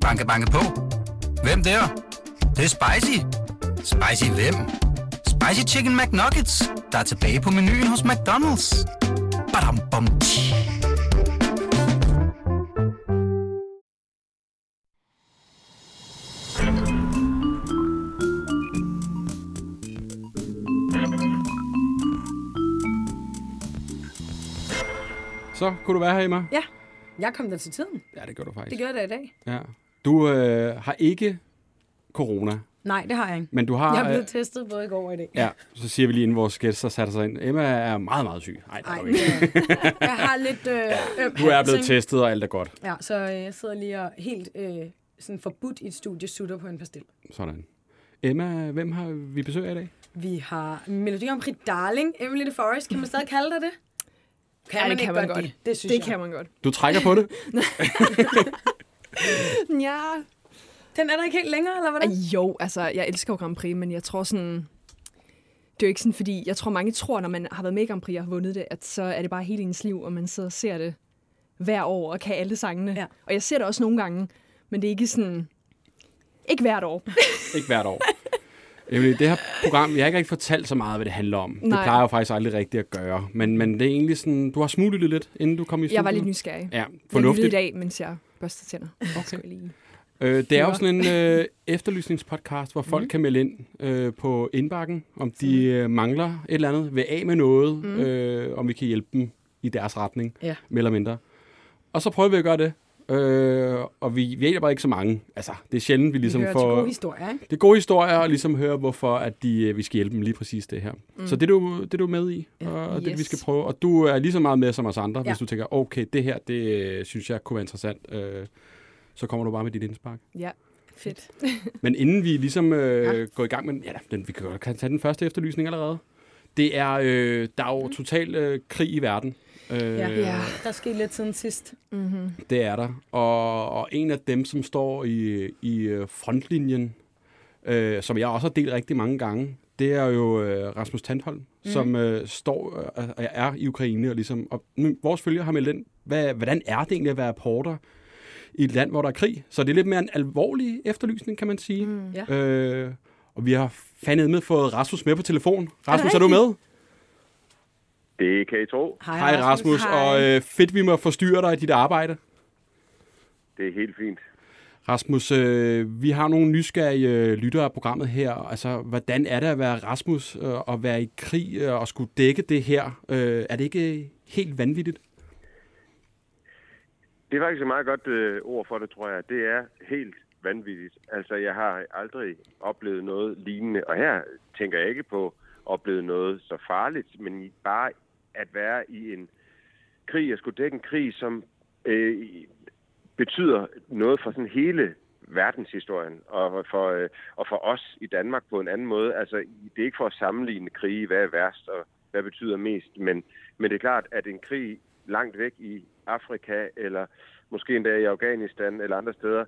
Banke, banke på. Hvem der? Det, det er spicy. Spicy hvem? Spicy Chicken McNuggets, der er tilbage på menuen hos McDonald's. Badum, bom, tji. Så kunne du være her, Emma? Ja, jeg kom der til tiden. Ja, det gør du faktisk. Det gør jeg da i dag. Ja. Du øh, har ikke corona, Nej, det har jeg ikke. men du har... Jeg er blevet øh, testet både i går og i dag. Ja, så siger vi lige, inden vores gæster sætter sig ind. Emma er meget, meget syg. Nej, det er ikke. jeg har lidt øh, øm Du er blevet testet, og alt er godt. Ja, så øh, jeg sidder lige og helt øh, sådan forbudt i et studie, sutter på en pastil. Sådan. Emma, hvem har vi besøg af i dag? Vi har Melodi Grand Prix Darling, Emily de Forest. Kan man stadig kalde dig det? Kan Ja, det kan man godt. Det, det synes Det jeg. kan man godt. Du trækker på det? Ja. Den er der ikke helt længere, eller hvordan? Jo, altså, jeg elsker jo Grand Prix, men jeg tror sådan... Det er jo ikke sådan, fordi jeg tror, mange tror, når man har været med i Grand Prix og har vundet det, at så er det bare hele ens liv, og man sidder og ser det hver år og kan alle sangene. Ja. Og jeg ser det også nogle gange, men det er ikke sådan... Ikke hvert år. Ikke hvert år. Emily, det her program, jeg har ikke rigtig fortalt så meget, hvad det handler om. Det Nej. plejer jeg jo faktisk aldrig rigtigt at gøre. Men, men det er egentlig sådan, du har smuglet det lidt, inden du kom i studiet. Jeg var lidt nysgerrig. Ja, Jeg lyttede i fornuftigt. dag, mens jeg børstede tænder. Okay. Jeg lige. Øh, det er jo sådan en øh, efterlysningspodcast, hvor folk mm. kan melde ind øh, på indbakken, om de øh, mangler et eller andet, vil af med noget, mm. øh, om vi kan hjælpe dem i deres retning, Ja. mere eller mindre. Og så prøver vi at gøre det. Øh, og vi, vi er bare ikke så mange. Altså, det er sjældent, vi ligesom Vi får... gode historier, ikke? Det er gode historier, og ligesom høre, hvorfor at de, øh, vi skal hjælpe dem lige præcis det her. Mm. Så det er, du, det er du med i, og det vi Yes. skal prøve. Og du er lige så meget med som os andre, Ja. hvis du tænker, okay, det her, det øh, synes jeg kunne være interessant. Øh, så kommer du bare med dit indspark. Ja, fedt. Men inden vi ligesom øh, Ja. går i gang med, ja, den, vi kan kan tage den første efterlysning allerede. Det er, øh, der er jo total øh, krig i verden. Øh, Ja. Ja. Der skete lidt siden sidst. Mm-hmm. Det er der. Og, og en af dem, som står i, i øh, frontlinjen, øh, som jeg også har delt rigtig mange gange, det er jo øh, Rasmus Tandholm, mm. som øh, står øh, og er i Ukraine. Og, ligesom, og vores følger har meldt ind, hvad, hvordan er det egentlig at være reporter i et land, hvor der er krig? Så det er lidt mere en alvorlig efterlysning, kan man sige. Mm. Ja. Øh, og vi har fandme med fået Rasmus med på telefon. Rasmus, er, det du med? Det kan I tro. Hej Rasmus, Hej. og øh, fedt vi må forstyrre dig i dit arbejde. Det er helt fint. Rasmus, øh, vi har nogle nysgerrige øh, lyttere af programmet her. Altså, hvordan er det at være Rasmus øh, og være i krig øh, og skulle dække det her? Øh, er det ikke helt vanvittigt? Det er faktisk et meget godt øh, ord for det, tror jeg. Det er helt vanvittigt. Altså, jeg har aldrig oplevet noget lignende, og her tænker jeg ikke på oplevet noget så farligt, men i- bare at være i en krig, at skulle dække en krig, som øh, betyder noget for sådan hele verdenshistorien, og for, øh, og for os i Danmark på en anden måde. Altså, det er ikke for at sammenligne krige, hvad er værst og hvad betyder mest, men, men det er klart, at en krig langt væk i Afrika, eller måske endda i Afghanistan eller andre steder,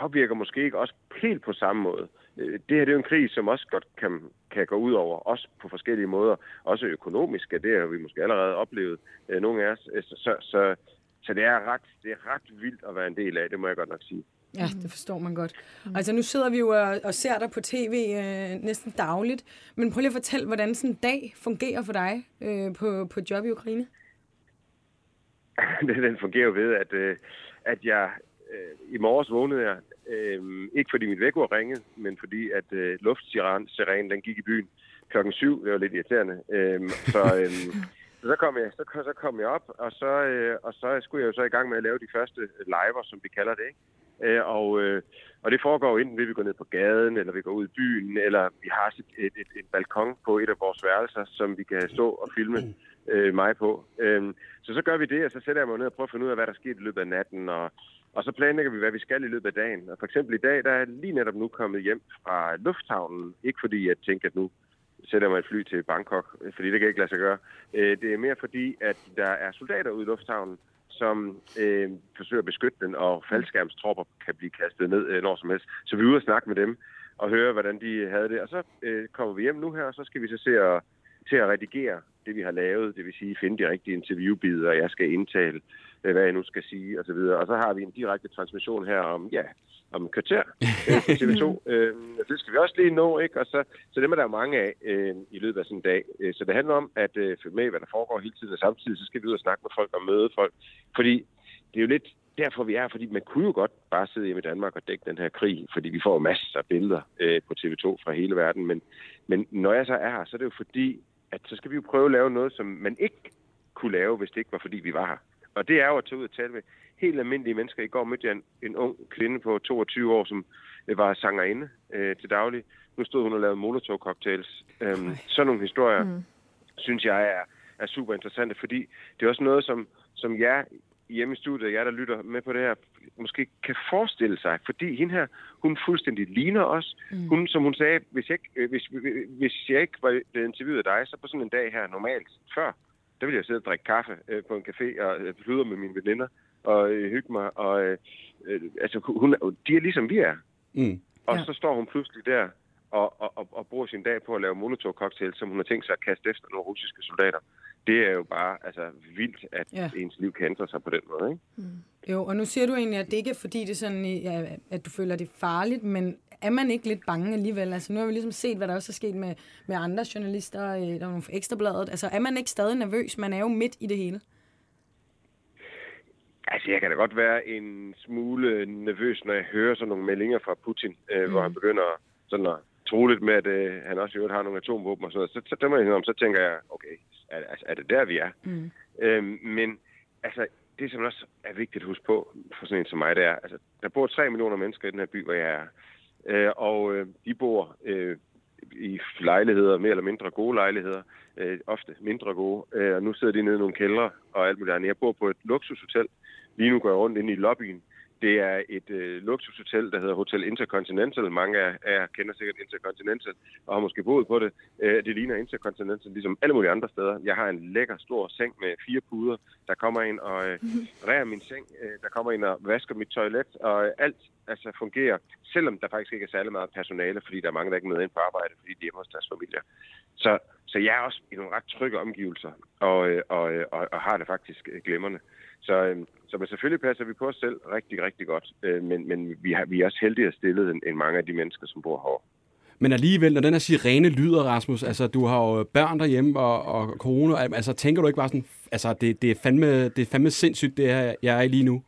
påvirker måske ikke også helt på samme måde. Øh, Det her det er jo en krig, som også godt kan, kan gå ud over, også på forskellige måder. Også økonomisk, det har vi måske allerede oplevet, øh, nogle af os. Øh, Så, så, så, så det, er ret, det er ret vildt at være en del af, det må jeg godt nok sige. Ja, det forstår man godt. Altså, nu sidder vi jo og, og ser dig på tv øh, næsten dagligt. Men prøv lige at fortælle, hvordan sådan en dag fungerer for dig øh, på, på job i Ukraine. Den den fungerer jo ved, at, øh, at jeg øh, i morges vågnede jeg, øh, ikke fordi mit vækord ringede, men fordi at øh, luftsirenen den gik i byen klokken syv. Det var lidt irriterende. Øh, så, øh, så kom jeg, så, så kom jeg op, og så, øh, og så skulle jeg jo så i gang med at lave de første liver, som vi kalder det, ikke? Øh, og, øh, og det foregår jo enten ved, at vi går ned på gaden, eller vi går ud i byen, eller vi har et, et, et, et balkon på et af vores værelser, som vi kan stå og filme øh, mig på. Øhm, så så gør vi det, og så sætter jeg mig ned og prøver at finde ud af, hvad der sker i løbet af natten, og, og så planlægger vi, hvad vi skal i løbet af dagen. Og for eksempel i dag, der er jeg lige netop nu kommet hjem fra lufthavnen, ikke fordi jeg tænker, at nu sætter man mig et fly til Bangkok, fordi det kan ikke lade sig gøre. Øh, det er mere fordi, at der er soldater ude i lufthavnen, som øh, forsøger at beskytte den, og faldskærmstropper kan blive kastet ned øh, når som helst. Så vi er ude og snakke med dem og høre, hvordan de havde det. Og så øh, kommer vi hjem nu her, og så skal vi så se at, til at redigere det, vi har lavet. Det vil sige finde de rigtige interviewbider, jeg skal indtale hvad jeg nu skal sige, og så videre. Og så har vi en direkte transmission her om, ja, om kvarter øh, på TV2. øh, det skal vi også lige nå, ikke? Og så, så dem er der jo mange af øh, i løbet af sådan en dag. Øh, så det handler om at øh, følge med, hvad der foregår hele tiden, og samtidig så skal vi ud og snakke med folk og møde folk. Fordi det er jo lidt derfor, vi er, fordi man kunne jo godt bare sidde hjemme i Danmark og dække den her krig, fordi vi får masser af billeder øh, på TV2 fra hele verden. Men, men når jeg så er her, så er det jo fordi, at så skal vi jo prøve at lave noget, som man ikke kunne lave, hvis det ikke var, fordi vi var her. Og det er jo at tage ud og tale med helt almindelige mennesker. I går mødte jeg en, en ung kvinde på 22 år, som øh, var sangerinde øh, til daglig. Nu stod hun og lavede molotov-cocktails. Øhm, sådan nogle historier, mm. synes jeg er, er super interessante, fordi det er også noget, som, som jeg hjemme i studiet, jer der lytter med på det her, måske kan forestille sig, fordi hende her, hun fuldstændig ligner os. Mm. Hun, som hun sagde, hvis jeg, ikke, hvis, hvis jeg ikke var blevet interviewet af dig, så på sådan en dag her normalt før, der ville jeg sidde og drikke kaffe øh, på en café og øh, flyde med mine veninder og øh, hygge mig. Og, øh, øh, altså, hun, de er ligesom vi er. Mm. Og ja. så står hun pludselig der og, og, og, og bruger sin dag på at lave molotov-cocktail, som hun har tænkt sig at kaste efter nogle russiske soldater. Det er jo bare altså, vildt, at ja. ens liv kan ændre sig på den måde. Ikke? Mm. Jo, og nu siger du egentlig, at det ikke er fordi, det er sådan, ja, at du føler, det farligt, men er man ikke lidt bange alligevel? Altså, nu har vi ligesom set, hvad der også er sket med, med andre journalister, øh, der var nogle for ekstrabladet. Altså, er man ikke stadig nervøs? Man er jo midt i det hele. Altså, jeg kan da godt være en smule nervøs, når jeg hører sådan nogle meldinger fra Putin, øh, mm. hvor han begynder sådan at troligt med, at øh, han også i har nogle atomvåben og sådan noget. Så, så, så, så, så tænker jeg, okay, er, altså, er det der, vi er? Mm. Øhm, men altså, det, som også er vigtigt at huske på for sådan en som mig, det er, altså, der bor 3 millioner mennesker i den her by, hvor jeg er. Øh, og øh, de bor øh, i lejligheder, mere eller mindre gode lejligheder, øh, ofte mindre gode. Øh, og nu sidder de nede i nogle kældre og alt muligt andet. Jeg bor på et luksushotel. Lige nu går jeg rundt ind i lobbyen det er et øh, luksushotel, der hedder Hotel Intercontinental. Mange af jer kender sikkert Intercontinental og har måske boet på det. Øh, det ligner Intercontinental ligesom alle mulige andre steder. Jeg har en lækker stor seng med fire puder. Der kommer ind og øh, rærer min seng. Øh, der kommer ind og vasker mit toilet. Og alt altså, fungerer, selvom der faktisk ikke er særlig meget personale, fordi der er mange, der ikke er med ind på arbejde, fordi de er hjemme hos deres familier. Så, så jeg er også i nogle ret trygge omgivelser, og, øh, og, øh, og, og har det faktisk glemrende. Så, øhm, så men selvfølgelig passer vi på os selv rigtig, rigtig godt. Øh, men men vi, har, vi er også heldigere stillet end, end mange af de mennesker, som bor her. Men alligevel, når den her sirene lyder, Rasmus, altså du har jo børn derhjemme og, og corona, altså tænker du ikke bare sådan, altså det, det, er, fandme, det er fandme sindssygt, det her, jeg er i lige nu?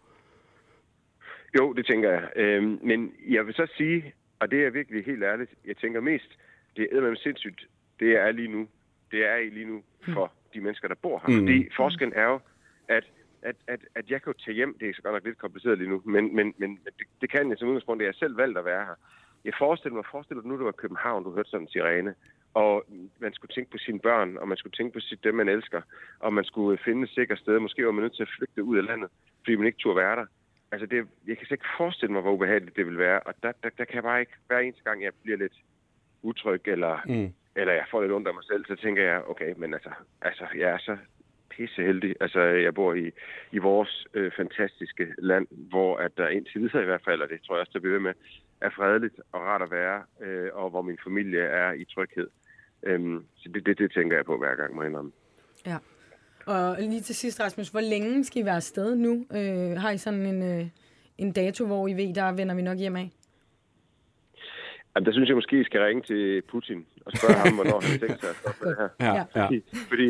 Jo, det tænker jeg. Øhm, men jeg vil så sige, og det er virkelig helt ærligt, jeg tænker mest, det er med sindssygt, det er lige nu. Det er lige nu for de mennesker, der bor her. Mm. Fordi forskellen er jo, at at, at, at jeg kan jo tage hjem. Det er så godt nok lidt kompliceret lige nu, men, men, men det, det kan jeg som udgangspunkt. Jeg har selv valgt at være her. Jeg forestiller mig, forestiller nu, du var København, du hørte sådan en sirene, og man skulle tænke på sine børn, og man skulle tænke på sit, dem, man elsker, og man skulle finde et sikkert sted. Måske var man nødt til at flygte ud af landet, fordi man ikke turde være der. Altså, det, jeg kan slet ikke forestille mig, hvor ubehageligt det vil være, og der, der, der kan jeg bare ikke, hver eneste gang, jeg bliver lidt utryg, eller, mm. eller jeg får lidt ondt af mig selv, så tænker jeg, okay, men altså, altså jeg er så pisseheldig. Altså, jeg bor i, i vores øh, fantastiske land, hvor at der indtil videre i hvert fald, og det tror jeg også, der bliver med, er fredeligt og rart at være, øh, og hvor min familie er i tryghed. Øhm, så det, det, det tænker jeg på hver gang, må jeg indrømme. Ja. Og lige til sidst, Rasmus, hvor længe skal I være afsted nu? Øh, har I sådan en, øh, en dato, hvor I ved, der vender vi nok hjem af? Jamen, der synes jeg måske, I skal ringe til Putin og spørge ham, hvornår han tænker sig at stoppe det her. Ja, ja. Fordi, fordi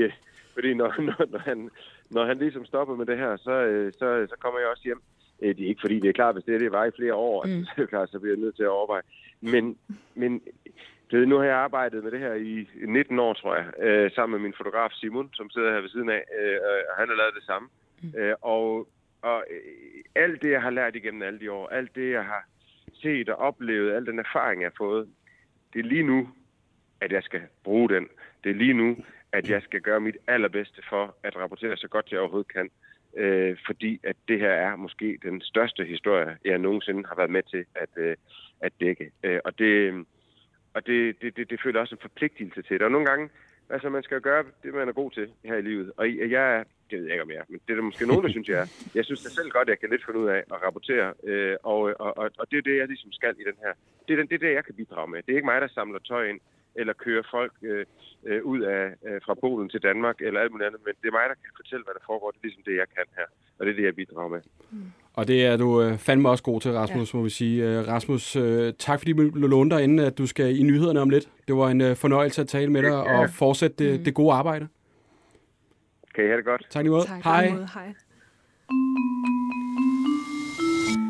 fordi når, når, når, han, når han ligesom stopper med det her, så, øh, så, så kommer jeg også hjem. Øh, det er ikke fordi, det er klart, hvis det, det var i flere år, mm. så, klart, så bliver jeg nødt til at overveje. Men, men det, nu har jeg arbejdet med det her i 19 år, tror jeg, øh, sammen med min fotograf Simon, som sidder her ved siden af, øh, og han har lavet det samme. Mm. Øh, og og øh, alt det, jeg har lært igennem alle de år, alt det, jeg har set og oplevet, al den erfaring, jeg har fået, det er lige nu, at jeg skal bruge den. Det er lige nu, at jeg skal gøre mit allerbedste for at rapportere så godt jeg overhovedet kan. Øh, fordi at det her er måske den største historie, jeg nogensinde har været med til at, øh, at dække. Øh, og det, og det, det, det, det føler også en forpligtelse til det. Og nogle gange, altså man skal gøre det, man er god til her i livet. Og jeg er, det ved jeg ikke om jeg er, men det er der måske nogen, der synes, jeg er. Jeg synes det selv godt, jeg kan lidt finde ud af at rapportere. Øh, og, og, og, og det er det, jeg ligesom skal i den her. Det er, den, det er det, jeg kan bidrage med. Det er ikke mig, der samler tøj ind eller køre folk øh, øh, ud af øh, fra Polen til Danmark, eller alt muligt andet. Men det er mig, der kan fortælle, hvad der foregår. Det er ligesom det, jeg kan her. Og det er det, jeg bidrager med. Og det er du øh, fandme også god til, Rasmus, ja. må vi sige. Øh, Rasmus, øh, tak fordi du lånte dig, inden at du skal i nyhederne om lidt. Det var en øh, fornøjelse at tale med dig Ja. og fortsætte det, det gode arbejde. Kan I have det godt? Tak lige måde. Tak, Hej. måde. Hej.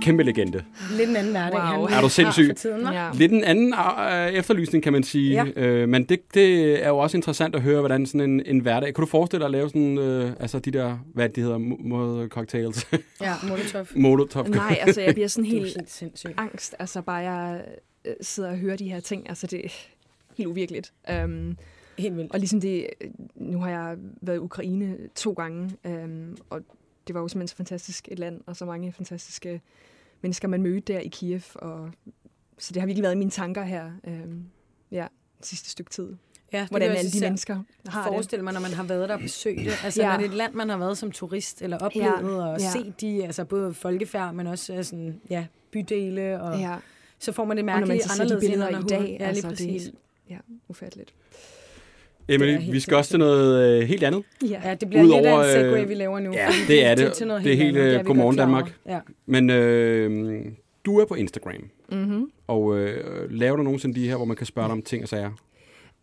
Kæmpe legende. Lidt en anden hverdag, Wow. han Er du sindssyg? tiden? Ja. Lidt en anden øh, efterlysning, kan man sige. Ja. Øh, men det, det er jo også interessant at høre, hvordan sådan en, en hverdag... Kunne du forestille dig at lave sådan, øh, altså de der, hvad de hedder, mo- mod cocktails? Ja, Molotov. Molotov. Nej, altså jeg bliver sådan helt sindssygt. angst, altså bare jeg øh, sidder og hører de her ting, altså det er helt uvirkeligt. Um, Helt vildt. og ligesom det, nu har jeg været i Ukraine to gange, um, og det var jo simpelthen så fantastisk et land, og så mange fantastiske mennesker, man mødte der i Kiev, og så det har virkelig været i mine tanker her, um, ja, det sidste stykke tid. Ja, det Hvordan alle de mennesker har det. forestille mig, når man har været der og besøgt det. Altså, Ja. når det er et land, man har været som turist, eller oplevet, Ja. og Ja. set de, altså både folkefærd, men også øh, sådan, ja, bydele, og Ja, så får man det og når man mærkeligt så ser de anderledes billeder i dag, Ja, altså det er helt, ja, ufatteligt. Emily, helt vi skal også til noget øh, helt andet. Ja, Ja, det bliver lidt Udover, af en segway, øh, vi laver nu. ja, det er det. til noget Det er helt, andet. øh, Godmorgen. Danmark. Ja. Men øh, du er på Instagram, mm-hmm. og øh, laver du nogensinde de her, hvor man kan spørge dig om ting og sager?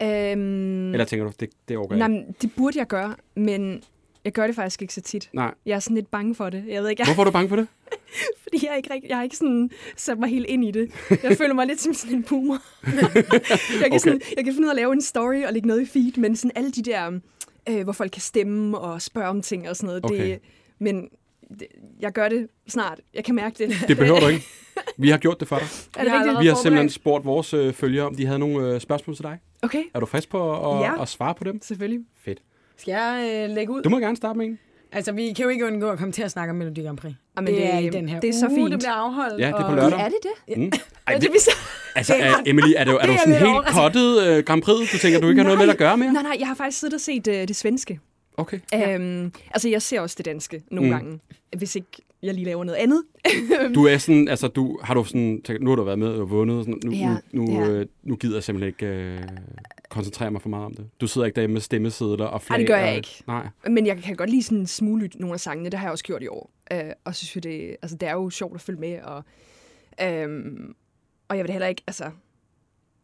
Øhm, Eller tænker du, det, det overgår nej, jeg men det burde jeg gøre, men jeg gør det faktisk ikke så tit. Nej. Jeg er sådan lidt bange for det. Jeg ved ikke, jeg, Hvorfor er du bange for det? fordi jeg, er ikke, rigtig- jeg har ikke sådan sat mig helt ind i det. Jeg føler mig lidt som sådan en boomer. jeg, kan Okay. sådan, jeg kan finde ud af at lave en story og lægge noget i feed, men sådan alle de der, øh, hvor folk kan stemme og spørge om ting og sådan noget. Okay. Det, men det, jeg gør det snart. Jeg kan mærke det. Det behøver du ikke. Vi har gjort det for dig. Er det rigtigt? Vi har simpelthen spurgt vores øh, følgere, om de havde nogle øh, spørgsmål til dig. Okay, Er du frisk på at, Ja. at svare på dem? selvfølgelig. Fedt. Skal jeg øh, lægge ud? Du må gerne starte med en. Altså, vi kan jo ikke undgå at komme til at snakke om Melodi Grand Prix. Jamen, det, det- er i den her det er så uge, fint. det bliver afholdt. Ja, det er på og- lørdag. Er det det? Mm. Ej, Ja, det, det vil sige- altså, er, Emily, er du, er Det du er sådan lidt helt kottet øh, Grand Prix? Du tænker, du ikke har noget med det at gøre mere? Nej, nej, jeg har faktisk siddet og set uh, det svenske. Okay. Ja. Øhm, altså, jeg ser også det danske nogle Mm. gange, hvis ikke jeg lige laver noget andet. Du er sådan, altså du, har du sådan, tænkt, nu har du været med og vundet, sådan, nu, Ja, nu, nu, ja. øh, nu gider jeg simpelthen ikke øh, koncentrere mig for meget om det. Du sidder ikke derhjemme med stemmesedler og flag. Ej, det gør jeg og, ikke. Nej. Men jeg kan godt lige sådan smuglytte nogle af sangene. Det har jeg også gjort i år. Øh, og synes jo, det, altså, det er jo sjovt at følge med. Og, øhm, og jeg vil heller ikke, altså...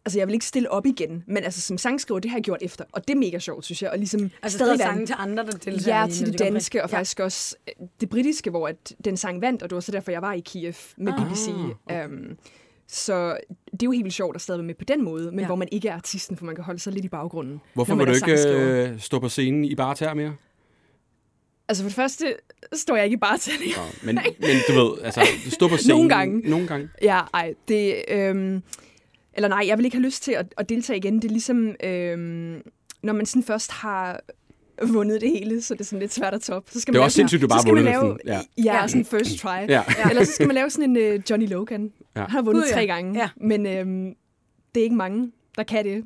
Altså, jeg vil ikke stille op igen, men altså, som sangskriver, det har jeg gjort efter. Og det er mega sjovt, synes jeg. Og ligesom Altså, stadig sange til andre, der deltager Ja, til det danske, og faktisk også øh, det britiske, hvor at den sang vandt, og det var så derfor, jeg var i Kiev med Ah, BBC. Um, så det er jo helt vildt sjovt at stadig være med på den måde, men Ja. hvor man ikke er artisten, for man kan holde sig lidt i baggrunden. Hvorfor vil du ikke øh, stå på scenen i bare tær mere? Altså for det første står jeg ikke bare til det. Men, men du ved, altså, stå på scenen. Nogle gange. Nogle gange. Ja, ej, det... Øhm, eller nej, jeg vil ikke have lyst til at, at deltage igen. Det er ligesom, øhm, når man sådan først har vundet det hele, så det er sådan lidt svært at toppe. Så skal Det er man også lave sindssygt, du bare vundet lave, det sådan, Ja, Ja. sådan first try. Ja. Ja. Eller så skal man lave sådan en uh, Johnny Logan. Ja. Han har vundet ja. tre gange, Ja. men øhm, det er ikke mange, der kan det.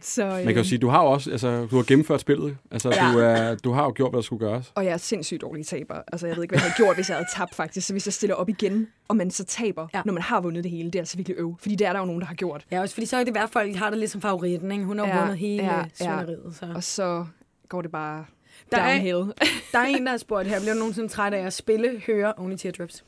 Så, øhm, Man kan jo sige, du har jo også, altså, du har gennemført spillet. Altså, Ja. du, er, du har jo gjort, hvad der skulle gøres. Og jeg er sindssygt dårlig taber. Altså, jeg ved ikke, hvad jeg havde gjort, hvis jeg havde tabt, faktisk. Så hvis jeg stiller op igen, og man så taber, Ja. når man har vundet det hele, det er altså virkelig øv. Fordi det er der jo nogen, der har gjort. Ja, også fordi så er det værd, folk har det lidt som favoritten, ikke? Hun har ja, vundet hele ja, ja. Så. Og så går det bare Der er- downhill. Der er en, der har spurgt her, bliver du nogensinde træt af at spille, høre Only Teardrops?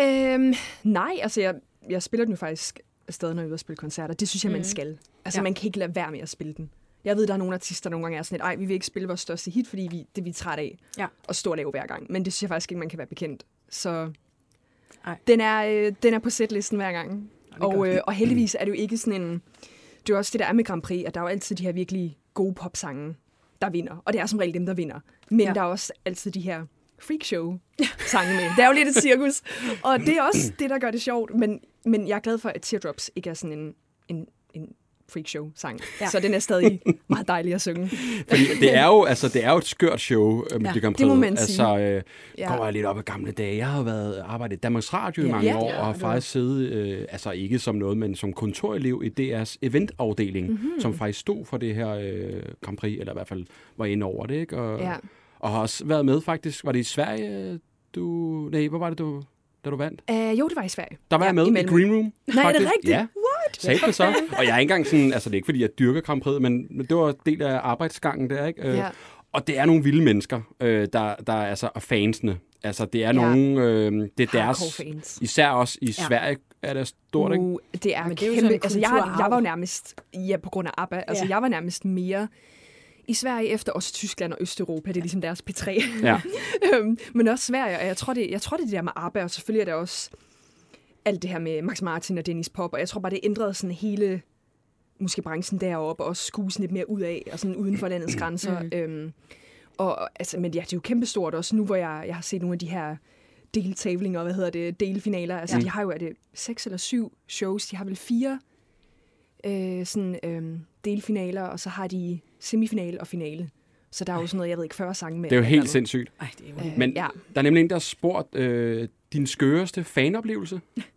Øhm, nej, altså jeg, jeg spiller den jo faktisk stadig, når jeg er ude og spille koncerter. Det synes jeg, Mhm. man skal. Altså Ja. man kan ikke lade være med at spille den. Jeg ved, der er nogle artister, der nogle gange er sådan lidt, ej, vi vil ikke spille vores største hit, fordi vi, det er vi træt af Ja. at stå og lave hver gang. Men det synes jeg faktisk ikke, man kan være bekendt. Så Ej. den er, øh, den er på setlisten hver gang. er godt. Og, øh, og heldigvis er det jo ikke sådan en... Det er også det, der er med Grand Prix, at der er jo altid de her virkelig gode popsange, der vinder. Og det er som regel dem, der vinder. Men Ja. der er også altid de her freakshow-sange med. Det er jo lidt et cirkus. Og det er også det, der gør det sjovt. Men, men jeg er glad for, at Teardrops ikke er sådan en, en, en freakshow-sang. Ja. Så den er stadig meget dejlig at synge. Fordi det er jo, altså, det er jo et skørt show øh, med Ja, ja, Prix. det må man sige. Altså, øh, Ja. går jeg lidt op i gamle dage. Jeg har jo været arbejdet i Danmarks Radio i Ja. mange Ja, år, ja, og har faktisk siddet, øh, altså ikke som noget, men som kontorelev i DR's eventafdeling, Mhm. mm-hmm. som faktisk stod for det her øh, Grand Prix, eller i hvert fald var inde over det, ikke? Og, Ja. og har også været med faktisk. Var det i Sverige, du... Nej, hvor var det, du, da du vandt? Uh, jo, det var i Sverige. Der var ja, jeg med i Malmø. Green Room. Nej, er det faktisk. rigtigt? Ja. Sagde det så? Og jeg er ikke engang sådan, altså det er ikke fordi, jeg dyrker Grand Prix, men det var del af arbejdsgangen der, ikke? Øh, Ja. Og det er nogle vilde mennesker, øh, der, der er altså er fansene. Altså det er Ja. nogle, øh, det er deres, fans. især også i Ja. Sverige er det stort, ikke? Uh, det er, Men det er kæmpe. altså, jeg, jeg var jo nærmest, ja, på grund af ABBA, altså Ja. jeg var nærmest mere i Sverige efter også Tyskland og Østeuropa. Det er ligesom deres P3. Ja. Øhm, Men også Sverige, og jeg tror, det, jeg tror, det er det der med ABBA, og selvfølgelig er det også alt det her med Max Martin og Dennis Pop, og jeg tror bare, det ændrede sådan hele måske branchen deroppe, og også skue sådan lidt mere ud af, og sådan uden for landets grænser. Mm. Øhm, og, altså, men ja, det er jo kæmpestort også nu, hvor jeg, jeg har set nogle af de her deltavlinger, hvad hedder det, delfinaler. Altså, ja. de har jo, er det seks eller syv shows? De har vel fire øh, sådan, øh, delfinaler, og så har de semifinale og finale. Så der er jo sådan noget, jeg ved ikke, 40 sange med. Det er jo helt sindssygt. Ej, det er jo... Øh, Men ja, der er nemlig en, der har spurgt øh, din skøreste fanoplevelse.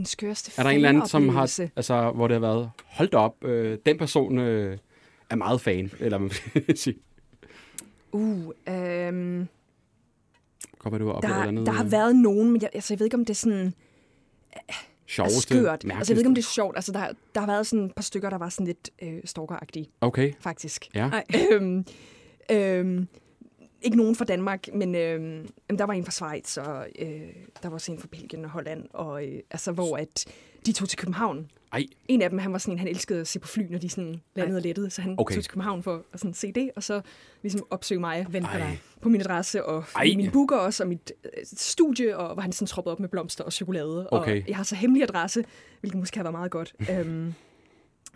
min skørste Er der en eller anden, som har, altså, hvor det har været, hold da op, øh, den person øh, er meget fan, eller man sige. Uh, øhm, Kommer du op eller der, andet? der har øh, været nogen, men jeg, altså, jeg ved ikke, om det er sådan er sjoveste, skørt. Altså, jeg ved ikke, om det er sjovt. Altså, der, der har været sådan et par stykker, der var sådan lidt øh, stalkeragtige, Okay, faktisk. ja. Ej. øhm, øhm, ikke nogen fra Danmark, men jamen, der var en fra Schweiz, og øh, der var også en fra Belgien og Holland, og øh, altså, hvor at de tog til København. Ej, En af dem, han var sådan en, han elskede at se på fly, når de sådan landede og lettede, så han Okay. tog til København for at sådan se det, og så ligesom opsøge mig Vent på Ej. dig. på min adresse, og Ej. min booker også, og mit øh, studie, og hvor han sådan troppede op med blomster og chokolade. Okay. Og jeg har så hemmelig adresse, hvilket måske har været meget godt. øhm,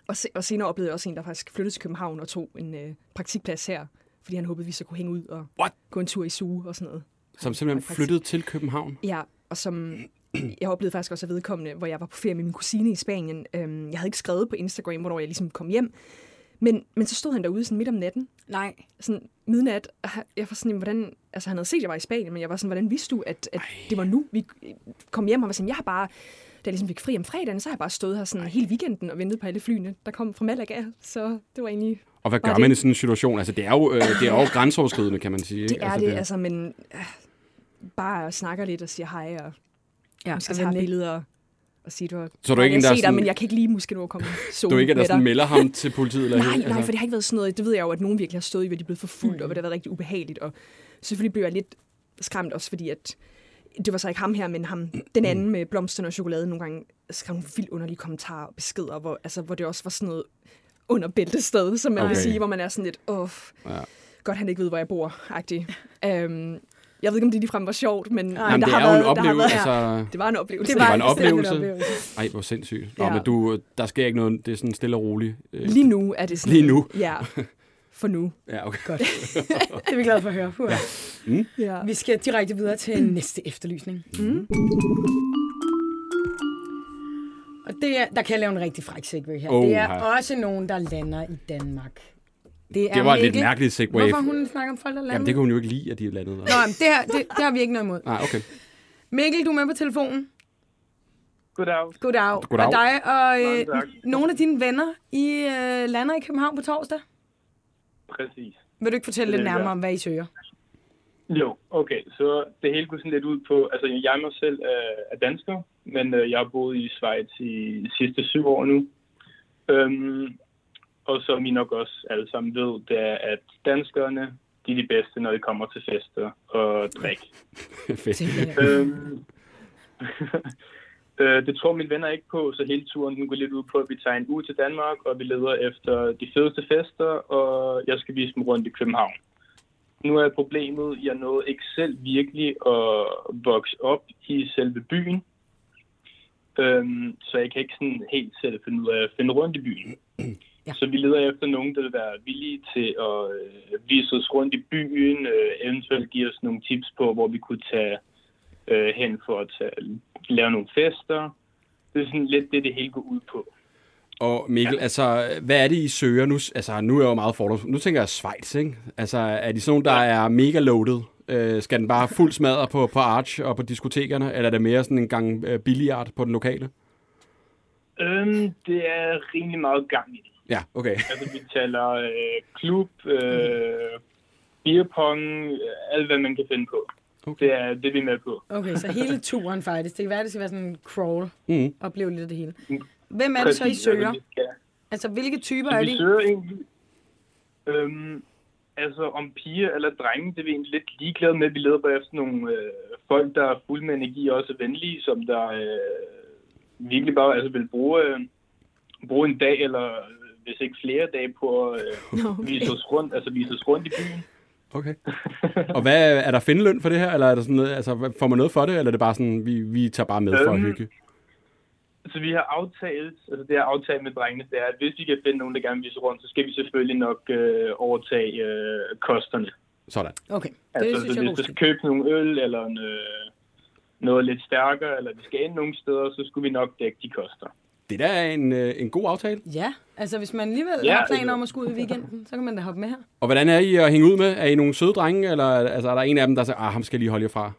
og, se, og senere oplevede jeg også en, der faktisk flyttede til København og tog en øh, praktikplads her, fordi han håbede, vi så kunne hænge ud og What? gå en tur i suge og sådan noget. som simpelthen faktisk- flyttede til København. Ja, og som jeg oplevede faktisk også at vedkommende, hvor jeg var på ferie med min kusine i Spanien. Øhm, jeg havde ikke skrevet på Instagram, hvornår jeg ligesom kom hjem. Men, men så stod han derude sådan midt om natten, Nej. sådan midnat. og Jeg var sådan, hvordan, altså han havde set, at jeg var i Spanien, men jeg var sådan, hvordan vidste du, at, at det var nu, vi kom hjem? Og var sådan, jeg har bare, da jeg ligesom fik fri om fredagen, så har jeg bare stået her sådan hele weekenden og ventet på alle flyene, der kom fra Malaga. Så det var egentlig, Og hvad gør det. man i sådan en situation? Altså, det er jo, øh, det er jo grænseoverskridende, kan man sige. det ikke? er altså, det, altså, men øh, bare snakker lidt og siger hej, og Ja, måske altså, tager billeder og siger, du har, Så du er ikke jeg en, der er dig, sådan- men jeg kan ikke lige måske nu at komme så Du er ikke, der med sådan melder ham til politiet? Eller Nej, helt, nej, for det har ikke været sådan noget. Det ved jeg jo, at nogen virkelig har stået i, hvor de er blevet forfulgt, mm. og hvor det har været rigtig ubehageligt. Og selvfølgelig blev jeg lidt skræmt også, fordi at det var så ikke ham her, men ham, den anden med blomsterne og chokolade, nogle gange skrev nogle vildt underlige kommentarer og beskeder, hvor, altså, hvor det også var sådan noget under bæltested, som man okay. vil sige, hvor man er sådan lidt, åh, Ja. godt han ikke ved, hvor jeg bor, agtig. Um, jeg ved ikke, om det ligefrem var sjovt, men, men Jamen, der det har er jo været, en der oplevelse. været, Altså, det var en oplevelse. Det var, var en bestemt oplevelse. ej, hvor sindssygt. Nå, Ja. men du, der sker ikke noget. Det er sådan stille og roligt. Øh, Lige nu er det sådan. Lige nu? Ja, for nu. Ja, okay. Godt. det er vi glade for at høre. Ja. Ja. Vi skal direkte videre til næste efterlysning. Mm. Og det er, der kan jeg lave en rigtig fræk segway her. Oh, det er også nogen, der lander i Danmark. Det, er Det var et lidt Mikkel. mærkeligt segway. Hvorfor hun snakker om folk, der lander? Jamen, det kunne hun jo ikke lide, at de landede der. Nå, men det, her, det, det har vi ikke noget imod. Nej, okay. Mikkel, du er med på telefonen. Goddag. Goddag. Goddag. Og dig og øh, nogle af dine venner, I øh, lander i København på torsdag. Præcis. Vil du ikke fortælle lidt Det er nærmere om, hvad I søger? Jo, okay. Så det hele går sådan lidt ud på, altså jeg mig selv er, er dansker, men øh, jeg har boet i Schweiz i de sidste syv år nu. Øhm, og som I nok også alle sammen ved, det er, at danskerne, de er de bedste, når det kommer til fester og drik. Øhm, øh, det tror mine venner ikke på, så hele turen nu går lidt ud på, at vi tager en uge til Danmark, og vi leder efter de fedeste fester, og jeg skal vise dem rundt i København. Nu er problemet, jeg nåede ikke selv virkelig at vokse op i selve byen, øhm, så jeg kan ikke sådan helt selv finde ud af at finde rundt i byen. Ja. Så vi leder efter nogen, der vil være villige til at øh, vise os rundt i byen, øh, eventuelt give os nogle tips på, hvor vi kunne tage øh, hen for at tage, lave nogle fester. Det er sådan lidt det, det hele går ud på. Og Mikkel, ja. altså, hvad er det, I søger nu? Altså, nu er jeg jo meget fordomsfuld. Nu tænker jeg Schweiz, ikke? Altså, er de sådan nogle, der er mega loaded? Øh, skal den bare fuld smadre på, på Arch og på diskotekerne? Eller er det mere sådan en gang øh, billiard på den lokale? Øhm, det er rimelig meget gang i det. Ja, okay. Altså, vi taler øh, klub, øh, beerpong, øh, alt hvad man kan finde på. Okay. Det er det, vi er med på. Okay, så hele turen faktisk. Det kan være, det skal være sådan en crawl. Mm. Opleve lidt af det hele. Hvem er det så, I altså, søger? vi Altså, hvilke typer Så er vi det? søger egentlig... Øhm, altså, om piger eller drenge, det er vi egentlig lidt ligeglade med. Vi leder bare efter nogle øh, folk, der er fulde med energi og også venlige, som der øh, virkelig bare altså, vil bruge, øh, bruge en dag, eller øh, hvis ikke flere dage, på at øh, okay. vise os rundt, altså vise os rundt i byen. Okay. Og hvad, er der findeløn for det her, eller er der sådan noget, altså, får man noget for det, eller er det bare sådan, vi, vi tager bare med for at Øhm, hygge? Så vi har aftalt, altså det er aftalt med drengene, det er, at hvis vi kan finde nogen, der gerne vil vise rundt, så skal vi selvfølgelig nok øh, overtage øh, kosterne. Sådan. Okay, det Altså, synes så jeg hvis du skal købe nogle øl, eller en, øh, noget lidt stærkere, eller vi skal ind nogle steder, så skulle vi nok dække de koster. Det der er en, øh, en god aftale. Ja, altså hvis man alligevel Ja, har planer altså- om at skulle ud i weekenden, så kan man da hoppe med her. Og hvordan er I at hænge ud med? Er I nogle søde drenge, eller altså, er der en af dem, der siger, ah, ham skal lige holde jer fra?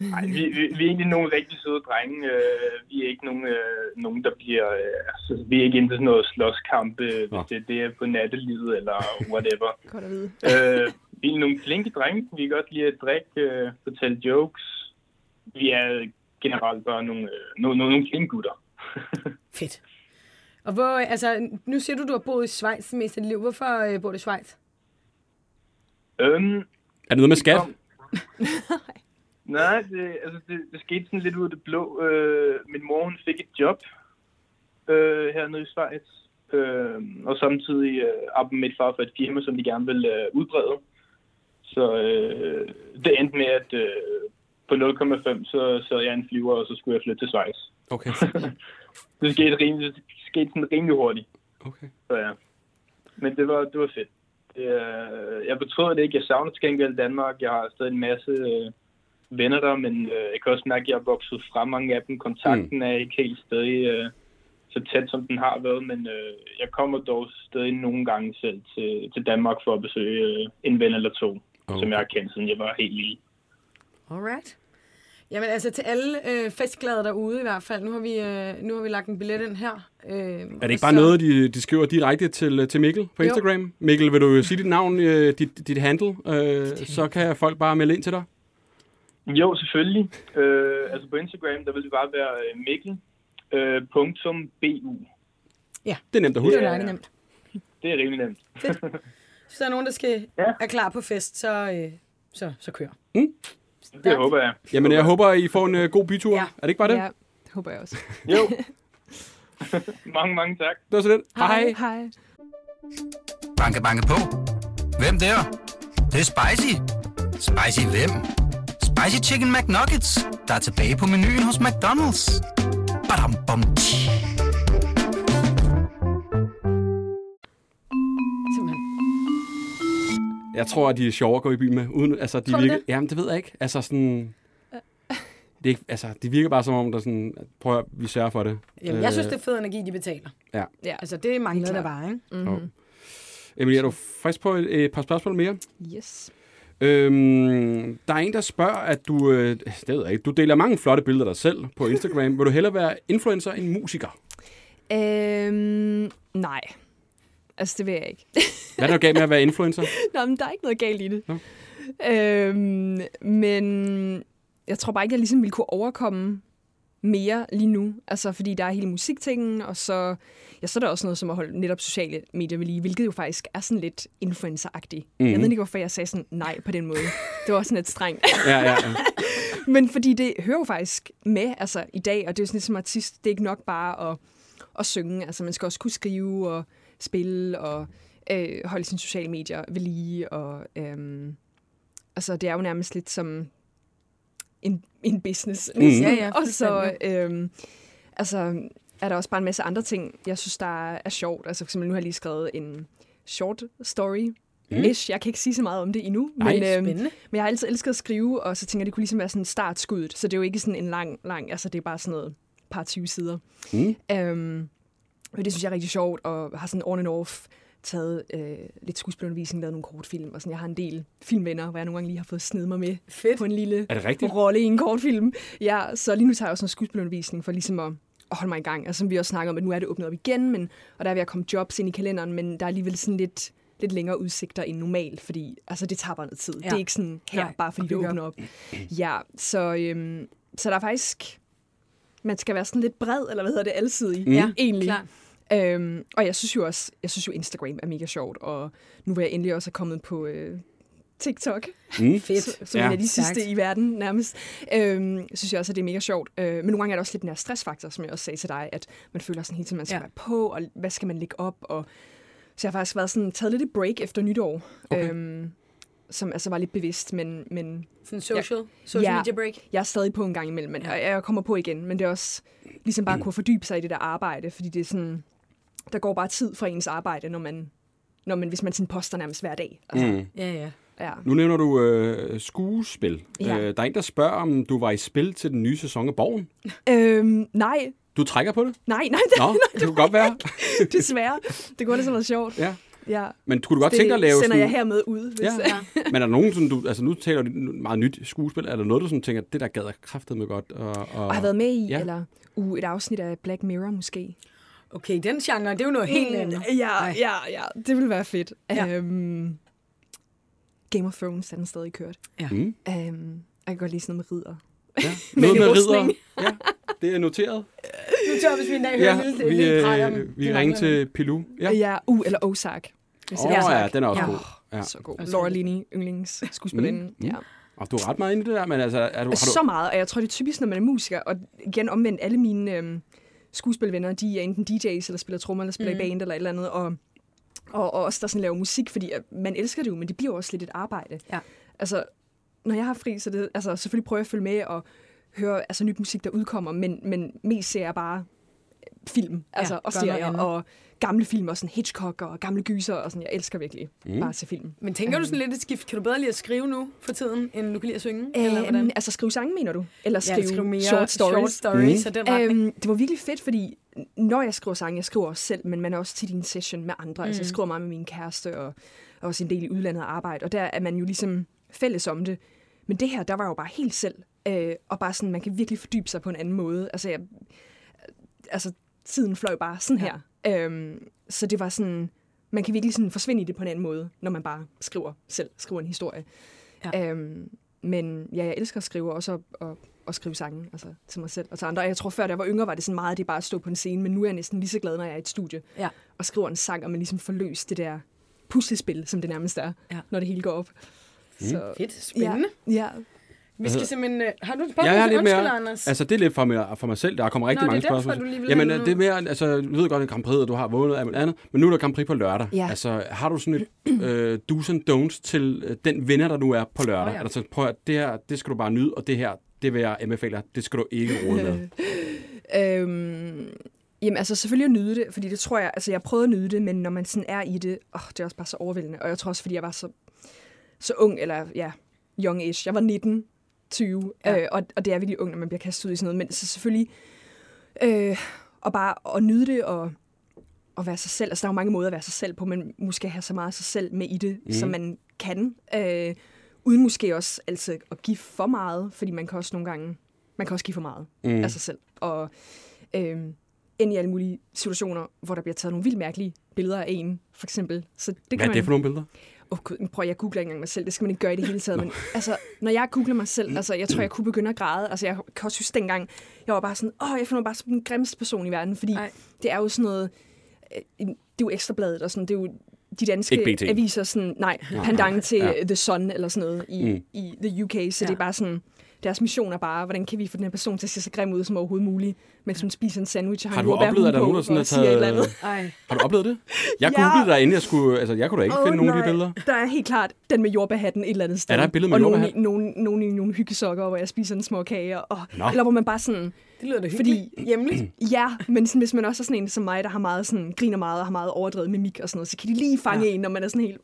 Nej, vi, vi, vi er egentlig nogle rigtig søde drenge. Øh, vi er ikke nogen, øh, nogen der bliver... Øh, altså, vi er ikke inde til sådan noget slåskamp, øh, hvis det, det er på nattelivet eller whatever. Godt at vide. øh, vi er nogle flinke drenge. Vi kan godt lide at drikke, øh, fortælle jokes. Vi er generelt bare nogle, øh, nogle, nogle, nogle flinke gutter. Fedt. Og hvor, altså, nu siger du, du har boet i Schweiz det meste af dit liv. Hvorfor øh, bor du i Schweiz? Øhm, Er det noget med skat? Kom. Nej, det, altså det, det skete sådan lidt ud af det blå. Øh, min mor hun fik et job øh, hernede i Schweiz, øh, og samtidig øh, arbejdede mit far for et firma, som de gerne ville øh, udbrede. Så øh, det endte med, at øh, på 0,5 så sad jeg en flyver, og så skulle jeg flytte til Schweiz. Okay. Det skete, rimelig, det skete sådan rimelig hurtigt. okay. Så ja. Men det var, det var fedt. Det, øh, jeg betrød det ikke. Jeg savner til gengæld Danmark. Jeg har stadig en masse øh, venner der, men øh, jeg kan også mærke, at jeg er vokset fra mange af dem. Kontakten er ikke helt stadig øh, så tæt, som den har været, men øh, jeg kommer dog stadig nogle gange selv til, til Danmark for at besøge øh, en ven eller to, okay. som jeg har kendt, siden jeg var helt lille. Alright. Jamen altså til alle øh, festglade derude i hvert fald. Nu har vi, øh, nu har vi lagt en billet ind her. Øh, Er det ikke bare noget, de, de skriver direkte til, til Mikkel på Jo. Instagram? Mikkel, vil du sige dit navn, øh, dit, dit handle? Øh, så kan folk bare melde ind til dig. Jo, selvfølgelig. Øh, altså på Instagram, der vil det bare være øh, mikkel. Øh, .bu. Det er nemt at Det huske. er jo Ja. dejligt nemt. Det er rimelig nemt. Hvis der er nogen, der skal Ja. er klar på fest, så, øh, så, så kør. Det håber jeg. Jamen, jeg håber, I får en øh, god bytur. Ja. Er det ikke bare det? Ja, det håber jeg også. Jo. mange, mange tak. Det var så lidt. Hej. Hej. Banke, banke på. Hvem der? Det, det er spicy. Spicy hvem? Spicy Chicken McNuggets, der er tilbage på menuen hos McDonald's. Badum, bom, tji. Jeg tror, at de er sjove at gå i byen med. Uden, altså, de Tror du virker, det? Jamen, det ved jeg ikke. Altså, sådan... Det er ikke, altså, det virker bare som om, der sådan, prøv at, vi sørger for det. Jamen, jeg synes, det er fed energi, de betaler. Ja. Ja. Altså, det mangler der bare, ikke? Mm-hmm. Emilie, er du frisk på et, et par spørgsmål mere? Yes. Øhm, der er en, der spørger, at du, øh, det ved jeg ikke, du deler mange flotte billeder af dig selv på Instagram. Vil du hellere være influencer end musiker? Øhm, nej. Altså, det vil jeg ikke. Hvad er der galt med at være influencer? Nå, men der er ikke noget galt i det. Nå. Øhm, men jeg tror bare ikke, jeg ligesom ville kunne overkomme mere lige nu. Altså, fordi der er hele musiktingen, og så, ja, så er der også noget som at holde netop sociale medier ved lige, hvilket jo faktisk er sådan lidt influencer-agtigt. Mm. Jeg ved ikke, hvorfor jeg sagde sådan nej på den måde. Det var sådan lidt strengt. Ja, ja, ja. Men fordi det hører jo faktisk med altså, i dag, og det er jo sådan lidt som artist, det er ikke nok bare at, at synge. Altså, man skal også kunne skrive og spille og øh, holde sine sociale medier ved lige. Og, øhm, altså, det er jo nærmest lidt som en, en business. Mm. Ja, ja, og så øhm, altså, er der også bare en masse andre ting, jeg synes, der er sjovt. Altså, for eksempel, nu har jeg lige skrevet en short story. Mm. Ish. Jeg kan ikke sige så meget om det endnu. Nej, men, øhm, men jeg har altid elsket at skrive, og så tænker jeg, det kunne ligesom være sådan startskuddet. Så det er jo ikke sådan en lang, lang, altså det er bare sådan noget par 20 sider. Mm. Øhm, og det synes jeg er rigtig sjovt, og har sådan on and off taget øh, lidt skuespilundervisning, lavet nogle kortfilm, og sådan. Jeg har en del filmvenner, hvor jeg nogle gange lige har fået sned mig med Fedt. på en lille rolle i en kortfilm. Ja, så lige nu tager jeg også noget skuespilundervisning for ligesom at, at holde mig i gang. Altså som vi også snakker om, at nu er det åbnet op igen, men, og der er ved at komme jobs ind i kalenderen, men der er alligevel sådan lidt, lidt længere udsigter end normalt, fordi altså, det tager bare noget tid. Ja. Det er ikke sådan her, Nej, bare fordi det åbner op. Ja, så, øhm, så der er faktisk man skal være sådan lidt bred, eller hvad hedder det, alsidig, Mm. Ja, egentlig. klart. Øhm, og jeg synes jo også, jeg synes jo Instagram er mega sjovt, og nu vil jeg endelig også have kommet på øh, TikTok, Mm. Fedt. som ja. En af de sidste i verden nærmest. Øhm, synes jeg også, at det er mega sjovt. Øh, men nogle gange er der også lidt den her stressfaktor, som jeg også sagde til dig, at man føler sådan hele tiden, man skal Ja. være på, og hvad skal man lægge op, og så jeg har faktisk været sådan, taget lidt et break efter nytår, Okay. øhm, som altså var lidt bevidst, men, men Sådan social, social Ja. media break. jeg er stadig på en gang imellem, men ja. jeg kommer på igen. Men det er også ligesom bare at kunne fordybe sig i det der arbejde, fordi det er sådan, der går bare tid fra ens arbejde, når man, når man hvis man sådan poster nærmest hver dag. Altså, Mm. Ja, ja. Ja. Nu nævner du øh, skuespil. Ja. Øh, der er en, der spørger, om du var i spil til den nye sæson af Borgen. Øhm, nej, Du trækker på det? nej, nej, det, Nå, det kunne godt være. desværre. Det kunne da sådan noget sjovt. Ja. Ja. Men kunne du godt det tænke dig at lave sender sådan... jeg hermed ud. Hvis, Ja. ja. Men er der nogen, sådan, du, altså nu taler du meget nyt skuespil, er der noget, du sådan tænker, det der gad jeg kraftet med godt? Og, og, Og har været med i, Ja. eller uh, et afsnit af Black Mirror måske. Okay, den genre, det er jo noget helt andet. Ja, Ej. ja, ja. Det ville være fedt. Ja. Øhm, Game of Thrones er den stadig kørt. Mm, Øhm, jeg kan godt lide sådan noget med ridder. ja. Med Noget med ridder. Ja, det er noteret. Nu tør, hvis vi en dag Ja, hører en lille, vi, lille om øh, vi ringer til Pilou. Ja. Ja, ja uh, eller Ozark. Hvis Åh oh, er ja, den er også Ja. god. Ja. Så god. Altså- Laura Linney, yndlingsskuespillerinde. Mm, Mm, mm. Ja. Og du er ret meget inde i det der, men altså, er du, har Så du... meget, og jeg tror, det er typisk, når man er musiker. Og igen, omvendt, alle mine øhm, skuespilvenner, de er enten DJ's, eller spiller trommer, eller spiller mm. i band, eller et eller andet. Og, og, og også der sådan laver musik, fordi at man elsker det jo, men det bliver også lidt et arbejde. Ja. Altså, når jeg har fri, så det, altså, selvfølgelig prøver jeg at følge med og høre altså, nyt musik, der udkommer, men, men mest ser jeg bare film, altså, Ja, og gør noget serier, og gamle film, og sådan Hitchcock, og gamle gyser, og sådan, jeg elsker virkelig Mm. bare til film. Men tænker du sådan lidt et skift? Kan du bedre lide at skrive nu for tiden, end du kan lide at synge? eller hvordan? Øhm, altså skrive sange, mener du? Eller skrive, ja, skrive mere short stories? Short stories Mm. mm. den retning. Øhm, det var virkelig fedt, fordi når jeg skriver sange, jeg skriver også selv, men man er også til din session med andre. Mm. Altså, jeg skriver meget med min kæreste, og, og også en del i udlandet arbejde, og der er man jo ligesom fælles om det. Men det her, der var jeg jo bare helt selv, øh, og bare sådan, man kan virkelig fordybe sig på en anden måde. Altså, jeg, altså tiden fløj bare sådan her. Øhm, så det var sådan, man kan virkelig sådan forsvinde i det på en anden måde, når man bare skriver selv, skriver en historie. Ja. Øhm, men ja, jeg elsker at skrive også at, at, at skrive sange altså, til mig selv og til andre. Og jeg tror før, da jeg var yngre, var det sådan meget, at det bare at stå på en scene, men nu er jeg næsten lige så glad, når jeg er i et studie Ja. og skriver en sang, og man ligesom får løst det der puslespil, som det nærmest er, Ja. når det hele går op. Mm. Så, Fedt, spændende. Ja, ja. Vi skal simpelthen... Uh, har du et Ja, jeg har lidt Undskyld, mere, Anders. altså det er lidt for mig, for mig selv, der kommer rigtig Nå, mange det er derfor, spørgsmål. du lige vil Jamen, have det er mere, altså, du ved godt, at Grand Prix, du har vundet af alt andet, men nu er der Grand Prix på lørdag. Ja. Altså, har du sådan et øh, do's and don'ts til øh, den vinder, der nu er på lørdag? Åh, ja. Altså, prøv at, det her, det skal du bare nyde, og det her, det vil jeg anbefale det skal du ikke rode med. Øhm, jamen altså selvfølgelig at nyde det, fordi det tror jeg, altså jeg prøvede at nyde det, men når man sådan er i det, åh, det er også bare så overvældende. Og jeg tror også, fordi jeg var så, så ung, eller ja, young-ish. Jeg var 19, 20, Ja. øh, og, og det er virkelig ung, når man bliver kastet ud i sådan noget. Men så selvfølgelig, øh, og bare at nyde det, og, og være sig selv. Altså der er jo mange måder at være sig selv på, men måske have så meget af sig selv med i det, mm. som man kan. Øh, uden måske også altså, at give for meget, fordi man kan også nogle gange, man kan også give for meget Mm. af sig selv. Og øh, ind i alle mulige situationer, hvor der bliver taget nogle vildt mærkelige billeder af en, for eksempel. Så det kan Hvad er man, det for nogle billeder? Åh, Gud, prøv, jeg googler ikke engang mig selv. Det skal man ikke gøre i det hele taget. Men altså, når jeg googler mig selv, altså, jeg tror, jeg kunne begynde at græde. Altså, jeg kan også huske dengang, jeg var bare sådan, åh, jeg føler mig bare som den grimmeste person i verden, fordi Ej. Det er jo sådan noget, øh, det er jo Ekstrabladet og sådan, det er jo de danske aviser, sådan, nej, Nej, pandang til ja. The Sun eller sådan noget i, Mm. i the UK, så ja. det er bare sådan, deres mission er bare, hvordan kan vi få den her person til at se så grim ud som overhovedet muligt, mens hun spiser en sandwich og Har en du oplevet, at der er nogen, der sådan har siger et eller andet. taget... Ej. Har du oplevet det? Jeg Ja. googlede dig, inden jeg skulle... Altså, jeg kunne da ikke Åh, finde nogen af de billeder. Der er helt klart den med jordbærhatten et eller andet sted. Er der et billede med og nogen nogen i nogle hyggesokker, hvor jeg spiser en små kager. Og, Nå. eller hvor man bare sådan, Det lyder da Fordi- hyggeligt. Hjemligt. ja, men sådan, hvis man også er sådan en som mig, der har meget sådan, griner meget og har meget overdrevet mimik og sådan noget, så kan de lige fange Ja. en, når man er sådan helt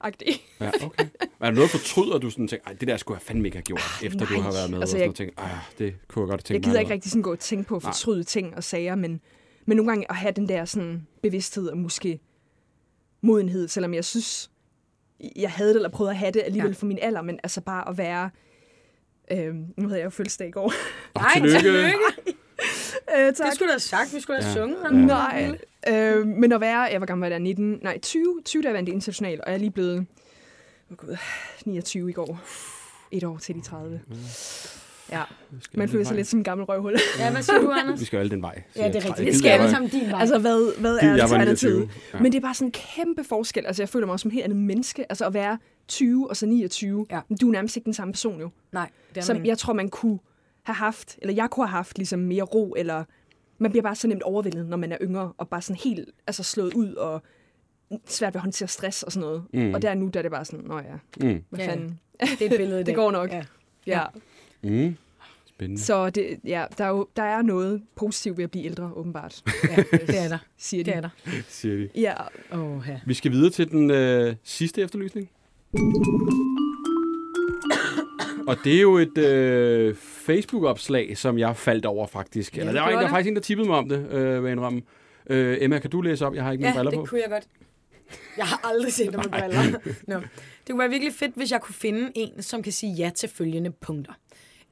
agtig. Ja, okay. Er der noget fortryder, du sådan tænker, det der skulle jeg fandme ikke have gjort, efter du nej. har været med? Altså, og sådan jeg- noget, tænker, "Ej, det kunne jeg godt tænke Jeg gider mig. ikke rigtig sådan gå og tænke på at Nej. Fortryde ting og sager, men, men nogle gange at have den der sådan bevidsthed og måske modenhed, selvom jeg synes, jeg havde det eller prøvede at have det alligevel Ja. for min alder, men altså bare at være... Øhm, nu havde jeg jo fødselsdag i går. Og Ej, tillykke. tillykke. øh, Det skulle du have sagt. Vi skulle have Ja. sunget. Ja. Nej. Øh, men at være, jeg var gammel, var der 19, nej 20, 20 da jeg vandt international, og jeg er lige blevet oh God, 29 i går. Et år til de 30. Ja, man føler sig vej? lidt som en gammel røvhul. Ja, hvad siger du, Anders? Vi skal alle den vej. Ja, det er rigtigt. Vi skal alle sammen din vej. Altså, hvad, hvad er alternativet? 29. Ja. Men det er bare sådan en kæmpe forskel. Altså, jeg føler mig også som et helt andet menneske. Altså, at være 20 og så 29. Ja. Men Du er nærmest ikke den samme person, jo. Nej, det er Som jeg tror, man kunne have haft, eller jeg kunne have haft ligesom mere ro, eller man bliver bare så nemt overvældet, når man er yngre, og bare sådan helt altså, slået ud, og svært ved at håndtere stress og sådan noget. Mm. Og der nu, der er det bare sådan, nå ja, Mm. hvad Ja. ja. fanden. Det er et billede Det går nok. Ja. Ja. Mm. Spændende. Så det, ja, der, er jo, der er noget positivt ved at blive ældre, åbenbart, ja, det er der. siger de. Det er der. Siger de. Ja, Åh, ja. Vi skal videre til den øh, sidste efterlysning. Og det er jo et øh, Facebook-opslag, som jeg faldt over faktisk. Eller der var, en, der var det. faktisk en, der tippede mig om det, øh, vil jeg indrømme. Øh, Emma, kan du læse op? Jeg har ikke mine Ja, briller det på. kunne jeg godt. Jeg har aldrig set dig med briller. No. Det kunne være virkelig fedt, hvis jeg kunne finde en, som kan sige ja til følgende punkter.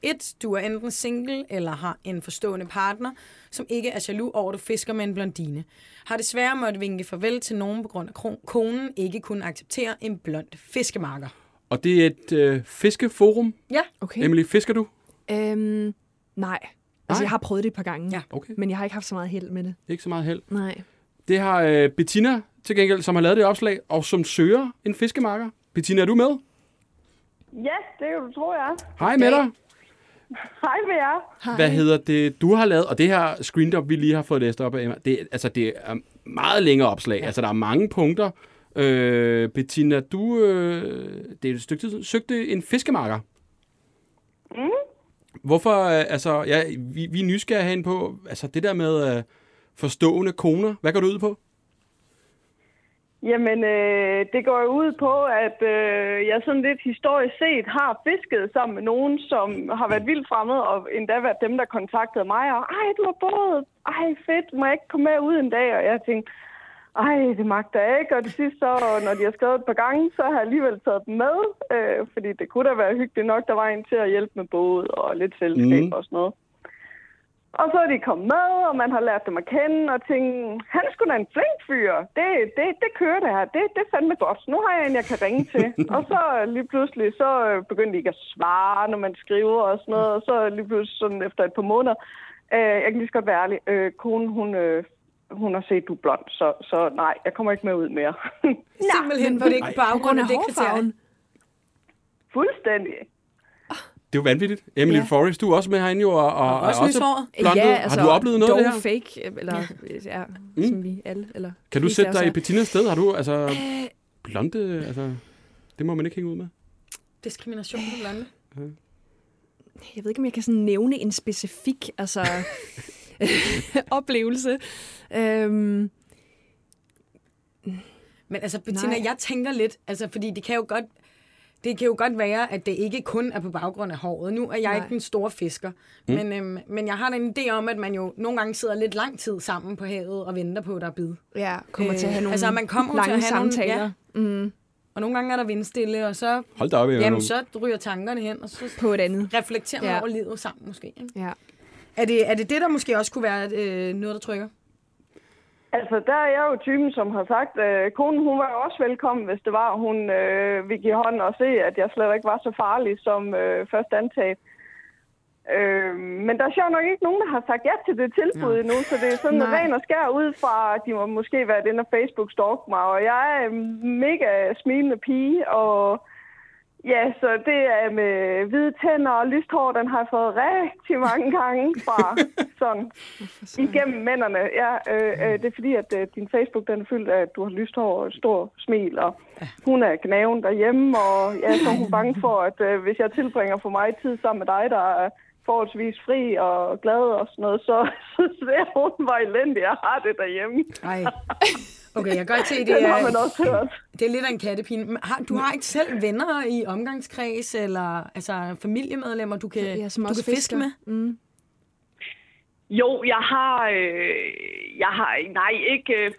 1. Du er enten single eller har en forstående partner, som ikke er jaloux over, at du fisker med en blondine. Har desværre måtte vinke farvel til nogen på grund af konen ikke kunne acceptere en blond fiskemarker. Og det er et øh, fiskeforum. Ja, okay. Emily, fisker du? Øhm, nej. Altså, Nej? jeg har prøvet det et par gange, Ja. Okay, men jeg har ikke haft så meget held med det. ikke så meget held. Nej. Det har øh, Bettina til gengæld, som har lavet det opslag, og som søger en fiskemarker. Bettina, er du med? Ja, det kan du tro, jeg er. Hej med dig. Hej med jer. Hvad hedder det, du har lavet, og det her screendop, vi lige har fået læst op af Emma, det, altså, det er meget længere opslag. Ja. Altså, der er mange punkter. Øh, Bettina, du, øh, det er et stykke tid siden, søgte en fiskemarker. Mm. Hvorfor, øh, altså, ja, vi, vi er nysgerrige hen på, altså det der med øh, forstående koner, hvad går du ud på? Jamen, øh, det går jo ud på, at øh, jeg sådan lidt historisk set har fisket sammen med nogen, som har været vildt fremmed, og endda været dem, der kontaktede mig, og ej, du har båd, ej, fedt, må jeg ikke komme med ud en dag? Og jeg tænkte, ej, det magter jeg ikke, og det sidste så, når de har skrevet et par gange, så har jeg alligevel taget dem med, øh, fordi det kunne da være hyggeligt nok, der var en til at hjælpe med båd og lidt selskab mm. og sådan noget. Og så er de kommet med, og man har lært dem at kende, og tænkt, han skulle da en flink fyr. Det, det, det kører det her. Det, det er fandme godt. Nu har jeg en, jeg kan ringe til. og så lige pludselig, så øh, begyndte de ikke at svare, når man skriver og sådan noget. Og så lige pludselig sådan efter et par måneder, øh, jeg kan lige så godt være ærlig, øh, konen, hun, øh, hun har set, du er blond, så, så nej, jeg kommer ikke med ud mere. simpelthen på det ikke på baggrund af det kriterie. Fuldstændig. Det er jo vanvittigt. Emily ja. Ja. Forrest, du er også med herinde jo, og, og også er blondet. Ja, altså, har du oplevet noget af dog det her? fake, eller ja, ja som vi alle. Eller Kan du sætte dig i. Bettinas sted? Har du, altså, Øh, blonde, altså, det må man ikke hænge ud med. Diskrimination på blonde. jeg ved ikke, om jeg kan sådan nævne en specifik altså, oplevelse. Øhm, Men altså, Bettina, Nej. jeg tænker lidt, altså, fordi det kan jo godt, det kan jo godt være, at det ikke kun er på baggrund af håret. Nu er jeg Nej. ikke den store fisker, mm. men, øhm, men jeg har en idé om, at man jo nogle gange sidder lidt lang tid sammen på havet og venter på, at der er bid. ja, kommer Øh, til at have nogle altså, man kommer jo til lange at have nogle- samtaler nogle, Og nogle gange er der vindstille, og så, Hold da op, jamen, så ryger tankerne hen, og så mm, på et andet. reflekterer man Ja. over livet sammen måske. Ikke? Ja. Er, det, er det det, der måske også kunne være øh, noget, der trykker? Altså, der er jeg jo typen, som har sagt, øh, konen hun var jo også velkommen, hvis det var, hun øh, ville give hånd og se, at jeg slet ikke var så farlig som øh, først antaget. Øh, men der er sjovt nok ikke nogen, der har sagt ja til det tilbud Ja. endnu, så det er sådan Nej. ren og skær ud fra, at de må måske være inde og Facebook stalk mig, og jeg er en mega smilende pige, og ja, så det er med hvide tænder og lyst hår, den har jeg fået rigtig mange gange fra. Sådan igennem mændene. Ja, øh, øh, det er fordi, at øh, din Facebook den er fyldt af, at du har lyst hår og et stort smil, og hun er gnaven derhjemme, og ja, så er hun bange for, at øh, hvis jeg tilbringer for mig tid sammen med dig, der er forholdsvis fri og glad og sådan noget, så, så ser hun var elendig, jeg har det derhjemme. Nej. Okay, jeg kan godt se, det Det har man er, også hørt. det er lidt af en kattepine. Men Har, du har ikke selv venner i omgangskreds, eller altså familiemedlemmer, du kan, Ja, som du også kan fiske fisker. med? Mm. Jo, jeg har, øh, jeg har, nej, ikke øh,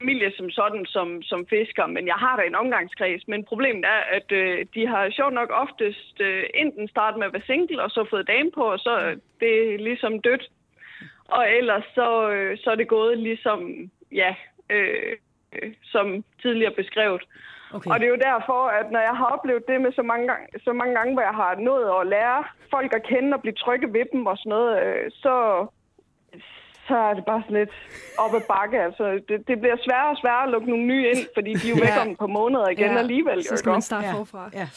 familie som sådan, som, som fisker, men jeg har da en omgangskreds. Men problemet er, at øh, de har sjovt nok oftest øh, enten startet med at være single, og så fået dame på, og så er det ligesom dødt. Og ellers så, øh, så er det gået ligesom, ja, øh, øh, som tidligere beskrevet. Okay. Og det er jo derfor, at når jeg har oplevet det med så mange, gange, så mange gange, hvor jeg har nået at lære folk at kende og blive trygge ved dem og sådan noget, øh, så, så er det bare sådan lidt op ad bakke. Altså, det, det bliver sværere og sværere at lukke nogle nye ind, fordi de er jo væk om et par måneder igen Ja. alligevel. jo, Så skal man starte Ja. forfra. Ja.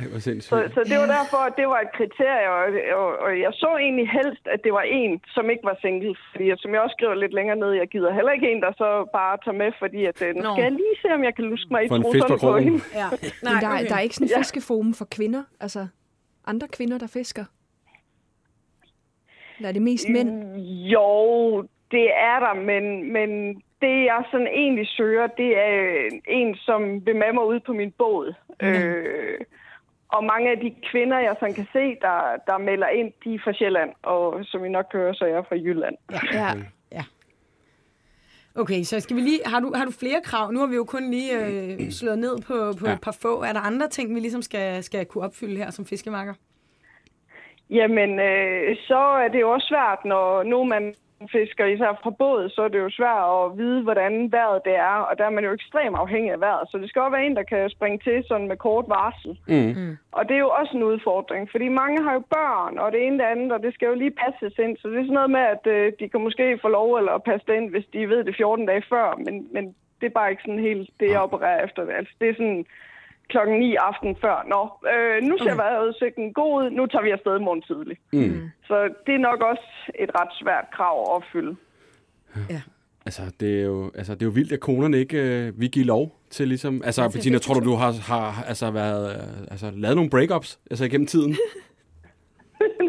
Ej, hvor sindssygt. Så, så det var derfor, at det var et kriterie, og, og, og jeg så egentlig helst, at det var en, som ikke var single. Fordi som jeg også skriver lidt længere ned, jeg gider heller ikke en, der så bare tager med, fordi at, øh, nu skal jeg lige se, om jeg kan luske mig i fisk på trusserne på krogen. hende. ja. Nej, der, okay. okay. der er ikke sådan en Ja. fiskeforum for kvinder, altså andre kvinder, der fisker. Eller er det mest mænd? Jo, det er der, men, men det jeg sådan egentlig søger, det er øh, en, som vil med mig ud på min båd. Øh, og mange af de kvinder, jeg sådan kan se, der, der melder ind, de er fra Sjælland, og som I nok hører, så er jeg fra Jylland. Ja. Okay, så skal vi lige... Har du, har du flere krav? Nu har vi jo kun lige øh, slået ned på, på Ja. ja. et par få. Er der andre ting, vi ligesom skal, skal kunne opfylde her som fiskemarker? Jamen, øh, så er det jo også svært, når nu man fisker især fra båd, så er det jo svært at vide, hvordan vejret det er, og der er man jo ekstremt afhængig af vejret. Så det skal også være en, der kan springe til sådan med kort varsel. Mm. Og det er jo også en udfordring, fordi mange har jo børn, og det ene det andet, og det skal jo lige passes ind. Så det er sådan noget med, at øh, de kan måske få lov eller passe det ind, hvis de ved det 14 dage før, men, men det er bare ikke sådan helt det, jeg opererer efter. Altså, det er sådan klokken 9 aften før. Nå, øh, nu ser vejrudsigten god ud, nu tager vi afsted i morgen tidlig. Mm. Så det er nok også et ret svært krav at opfylde. Altså, det er jo, altså, det er jo vildt, at konerne ikke øh, vil give lov til ligesom... Altså, Ja, til Bettina, tror du, du har, har altså, været, øh, altså, lavet nogle breakups altså, igennem tiden?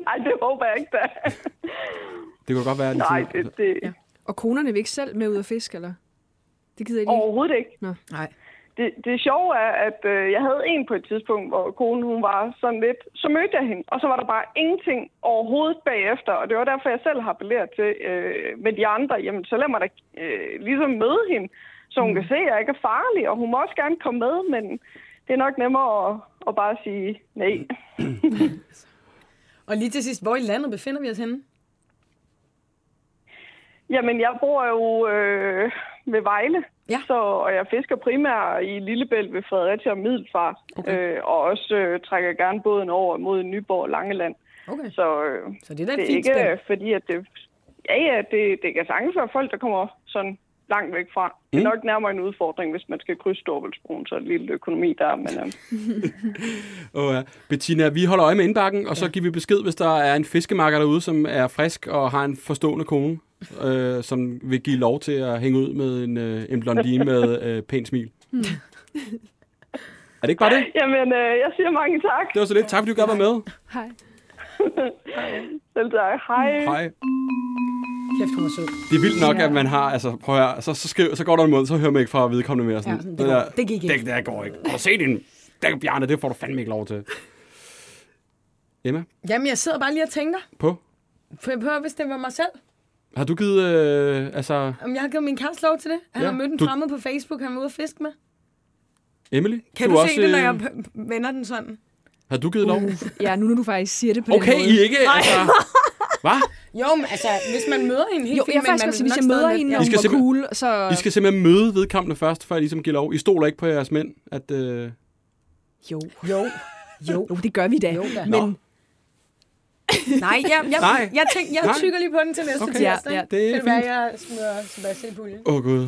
Nej, det håber jeg ikke, da. Det kunne godt være... Nej, ligesom, det, det Ja. Og konerne vil ikke selv med ud at fiske, eller? Det gider de ikke. overhovedet ikke. Nej. Det, det sjove er, at øh, jeg havde en på et tidspunkt, hvor konen hun var sådan lidt, så mødte jeg hende, og så var der bare ingenting overhovedet bagefter, og det var derfor, jeg selv har appelleret til øh, med de andre, jamen så lad mig da øh, ligesom møde hende, så hun mm. kan se, at jeg ikke er farlig, og hun må også gerne komme med, men det er nok nemmere at, at bare sige nej. Og lige til sidst, hvor i landet befinder vi os henne? Jamen, jeg bor jo øh, ved Vejle, Ja. så, og jeg fisker primært i Lillebælt ved Fredericia og Middelfart, okay. øh, og også øh, trækker gerne båden over mod Nyborg og Langeland. Okay. Så, øh, Så det er det er ikke spænd. øh, fordi, at det... Ja, ja, det, det kan sagtens være folk, der kommer sådan langt væk fra. Det er nok nærmere en udfordring, hvis man skal krydse Storbæltsbroen, så er det lille økonomi der. Men, øh, Og, uh, Bettina, vi holder øje med indbakken, og så giver vi besked, hvis der er en fiskemarker derude, som er frisk og har en forstående kone, øh, som vil give lov til at hænge ud med en, øh, en blondine med øh, pænt smil. er det ikke bare det? jamen, øh, jeg siger mange tak. Det var så lidt. Tak, fordi du gad være med. Hej. Selv tak. Hej. Hej. Kæft, hun er sød. Det er vildt nok, at man har, altså prøv at høre, så, så, skriv, så går der en måned, så hører man ikke fra vedkommende mere. Sådan, Ja, sådan, det går- det gik ikke. Det, det der går ikke. Du set din? Det, Bjarne, det får du fandme ikke lov til. Emma, Jamen, jeg sidder bare lige og tænker. på? Prøv på, hvis det var mig selv. Har du givet, øh, altså, Om jeg har givet min kæreste lov til det. Han Ja, har mødt en du- fremmed på Facebook, han var ude at fiske med. Emily? Kan du, er se det, når øh, jeg p- vender den sådan? Har du givet lov? Ja, nu når du faktisk siger det på Okay, den måde. I er ikke, altså... Hvad? Jo, men altså, hvis man møder hende helt Jo, fint, jeg men man også, hvis jeg møder hende, I hun skal var cool, så... I skal simpelthen møde vedkommende først, før I ligesom giver lov. I stoler ikke på jeres mænd, at... Øh... Jo. Jo, jo, Jo, det gør vi da. jo da. Nå. Nej, jeg, jeg, Nej. jeg, jeg, tænk, jeg Nej. tykker lige på den til næste Okay. tirsdag. Ja, det er det være, fint. jeg smider Sebastian i puljen. Åh, oh, Gud.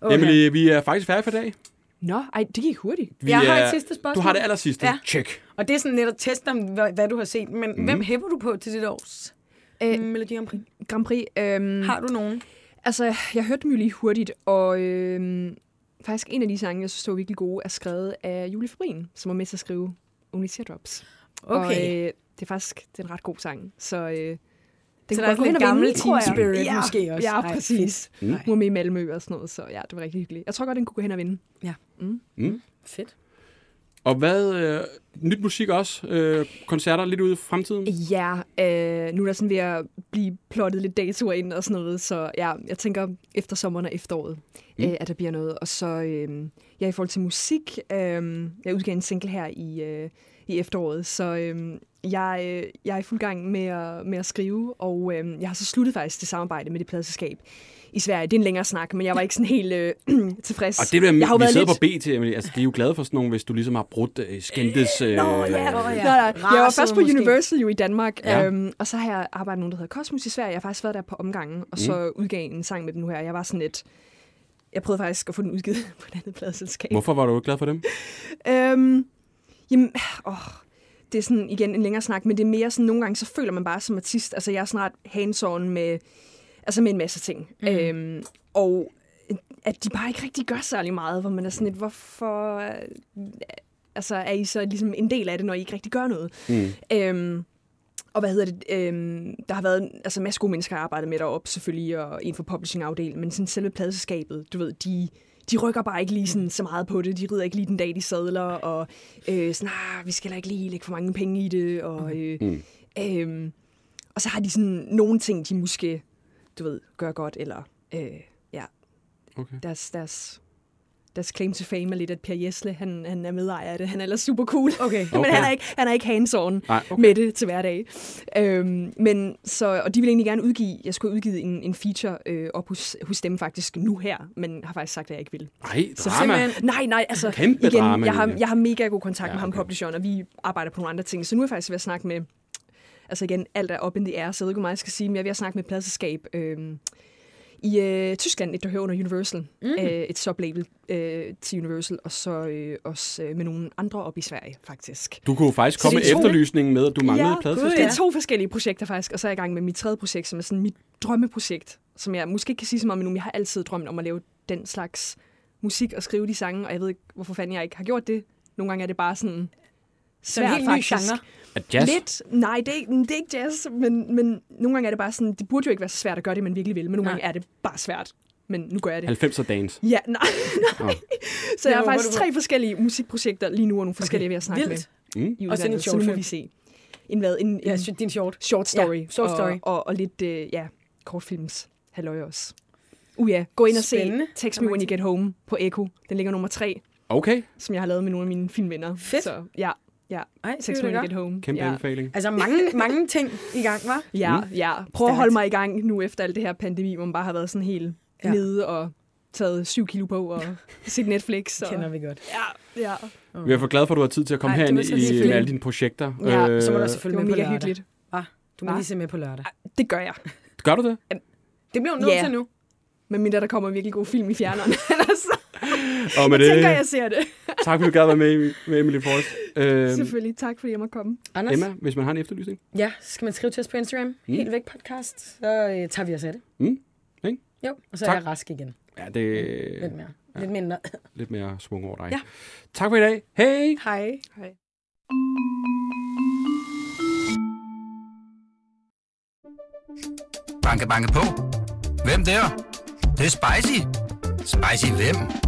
Okay. Emily, vi er faktisk færdige for i dag. Nå, ej, det gik hurtigt. Vi Jeg har er... et sidste spørgsmål. Du har det aller sidste. Ja. Check. Og det er sådan lidt at teste, om, hvad, hvad du har set. Men mm. hvem hæpper du på til dit års Øh, øh, Melodi Grand Prix? Grand Prix. Øhm, Har du nogen? Altså, jeg hørte dem jo lige hurtigt, og øhm, faktisk en af de sange, jeg synes, var virkelig gode, er skrevet af Julie Fabrin, som var med til at skrive Only Teardrops. Og Okay. øh, det er faktisk det er en ret god sang, så øh, det Så der er og gammel jeg. spirit ja, måske også. Ja, Ej, præcis. fedt. Hun var med i Malmø og sådan noget, så ja, det var rigtig hyggeligt. Jeg tror godt, den kunne gå hen og vinde. Fedt. Og hvad... Øh, nyt musik også? Øh, koncerter lidt ude i fremtiden? Ja, øh, nu er der sådan ved at blive plottet lidt datoer ind og sådan noget, så ja, jeg tænker efter sommeren og efteråret, mm. øh, at der bliver noget. Og så, øh, ja, i forhold til musik, øh, jeg udgav en single her i, øh, i efteråret. Så øhm, jeg, øh, jeg er i fuld gang med at, med at skrive, og øhm, jeg har så sluttet faktisk det samarbejde med det pladselskab i Sverige. Det er en længere snak, men jeg var ikke sådan helt øh, tilfreds. Og det bliver, jeg har jo vi været sidder lidt- på BT, Emily. Altså, de er jo glade for sådan nogle, hvis du ligesom har brudt øh, skændtes... Øh, Nå, ja. Nå, ja. Nå, nej. Jeg var først på måske. Universal jo i Danmark, Ja. ja. øhm, og så har jeg arbejdet med nogen, der hedder Cosmos i Sverige. Jeg har faktisk været der på omgangen, og så udgav en sang med dem nu her. Jeg var sådan lidt... Jeg prøvede faktisk at få den udgivet på et andet pladselskab. Hvorfor var du ikke glad for dem? Øhm, jamen, åh, det er sådan igen en længere snak, men det er mere sådan, nogle gange så føler man bare som artist, altså jeg er snart hands-on med, altså med en masse ting. Mm. Øhm, og at de bare ikke rigtig gør særlig meget, hvor man er sådan lidt, hvorfor øh, altså, er I så ligesom en del af det, når I ikke rigtig gør noget? Mm. Øhm, og hvad hedder det? Øhm, der har været altså, en masse gode mennesker, jeg har arbejdet med deroppe selvfølgelig, og en for publishing-afdelen, men sådan selve pladselskabet, du ved, de, de rykker bare ikke lige sådan, så meget på det. De rider ikke lige den dag, de sadler, og øh, sådan, ah, vi skal heller ikke lige lægge for mange penge i det, og, øh, Mm. øhm, og så har de sådan nogle ting, de måske, du ved, gør godt, eller øh, ja, Okay. deres, deres, deres claim to fame er lidt, at Per Jesle, han, han er medejer af det. Han er ellers super cool. Okay. Men Okay. han er ikke, han er ikke hands-on Nej, okay. med det til hverdag. Øhm, men så, og de vil egentlig gerne udgive, jeg skulle have udgivet en, en feature øh, op hos, hos dem faktisk nu her, men har faktisk sagt, at jeg ikke vil. Nej, Så drama. simpelthen- Nej, nej, altså Kæmpe igen, drama, jeg, har, jeg har mega god kontakt Ja, med ham, okay. publisheren, og vi arbejder på nogle andre ting. Så nu er jeg faktisk ved at snakke med, altså igen, alt er up in the air, så jeg ved ikke, hvor meget jeg skal sige, men jeg er ved at snakke med et pladselskab øh, i øh, Tyskland, et der hører under Universal, mm. øh, et sublabel øh, til Universal, og så øh, også øh, med nogle andre op i Sverige, faktisk. Du kunne faktisk komme Så med to- efterlysningen med, at du manglede ja, pladeselskab. Det er to forskellige projekter faktisk, og så er jeg i gang med mit tredje projekt, som er sådan mit drømmeprojekt, som jeg måske ikke kan sige så meget om, men jeg har altid drømt om at lave den slags musik og skrive de sange, og jeg ved ikke, hvorfor fanden jeg ikke har gjort det. Nogle gange er det bare sådan Så en svært, helt ny faktisk. genre. At jazz? Lidt. Nej, det er, ikke, det er ikke jazz, men, men nogle gange er det bare sådan, det burde jo ikke være så svært at gøre det, man virkelig vil, men nogle Nej. gange er det bare svært. Men nu gør jeg det. 90'er dance. Ja, nej, nej. Så jeg har faktisk tre forskellige musikprojekter lige nu, og nogle forskellige, jeg vil snakke Vildt. med Mm. i Og sådan en. Så short nu må vi se. En, hvad, en, Ja, en din short. short story. Ja, short story. Og, og, og lidt, øh, ja, kortfilms. Halløj også. Uh ja, gå ind og Spændende. se Text Me When You Get Home på Echo. Den ligger nummer tre, Okay, som jeg har lavet med nogle af mine filmvenner. Fedt. Så ja, ja. Ej, det er You godt. Get Home. kæmpe ja. anbefaling. Altså mange, mange ting i gang, var. Ja, Mm. ja. Prøv at holde mig i gang nu efter alt det her pandemi, hvor man bare har været sådan helt Ja. nede og taget syv kilo på og set Netflix. Det Og... kender vi godt. Ja, ja. Vi er for glade for, at du har tid til at komme Ej, det herind i, med alle dine projekter. Ja, Øh, Så må du Det selvfølgelig var med på mega lørdag. hyggeligt. Ah, du må Hva? lige se med på lørdag. Det gør jeg. Gør du det? Det bliver jo nødt Ja. til nu. Men mindre der kommer en virkelig god film i fjerneren. Og med jeg tænker, det, jeg ser det. tak fordi du gad være med, med Emily Forrest. Øh, Selvfølgelig. Tak, fordi jeg måtte komme. Anders? Emma, hvis man har en efterlysning. Ja, så skal man skrive til os på Instagram. Mm. Helt væk podcast. Så øh, tager vi os af det. Mm. Ikke? Jo, og så Tak. er jeg rask igen. Ja, det Lidt er mere. Lidt mindre. lidt mere svung over dig. Ja. Tak for i dag. Hej! Hej. Hej. Banke, banke på. Hvem der? Det, det er spicy. Spicy hvem?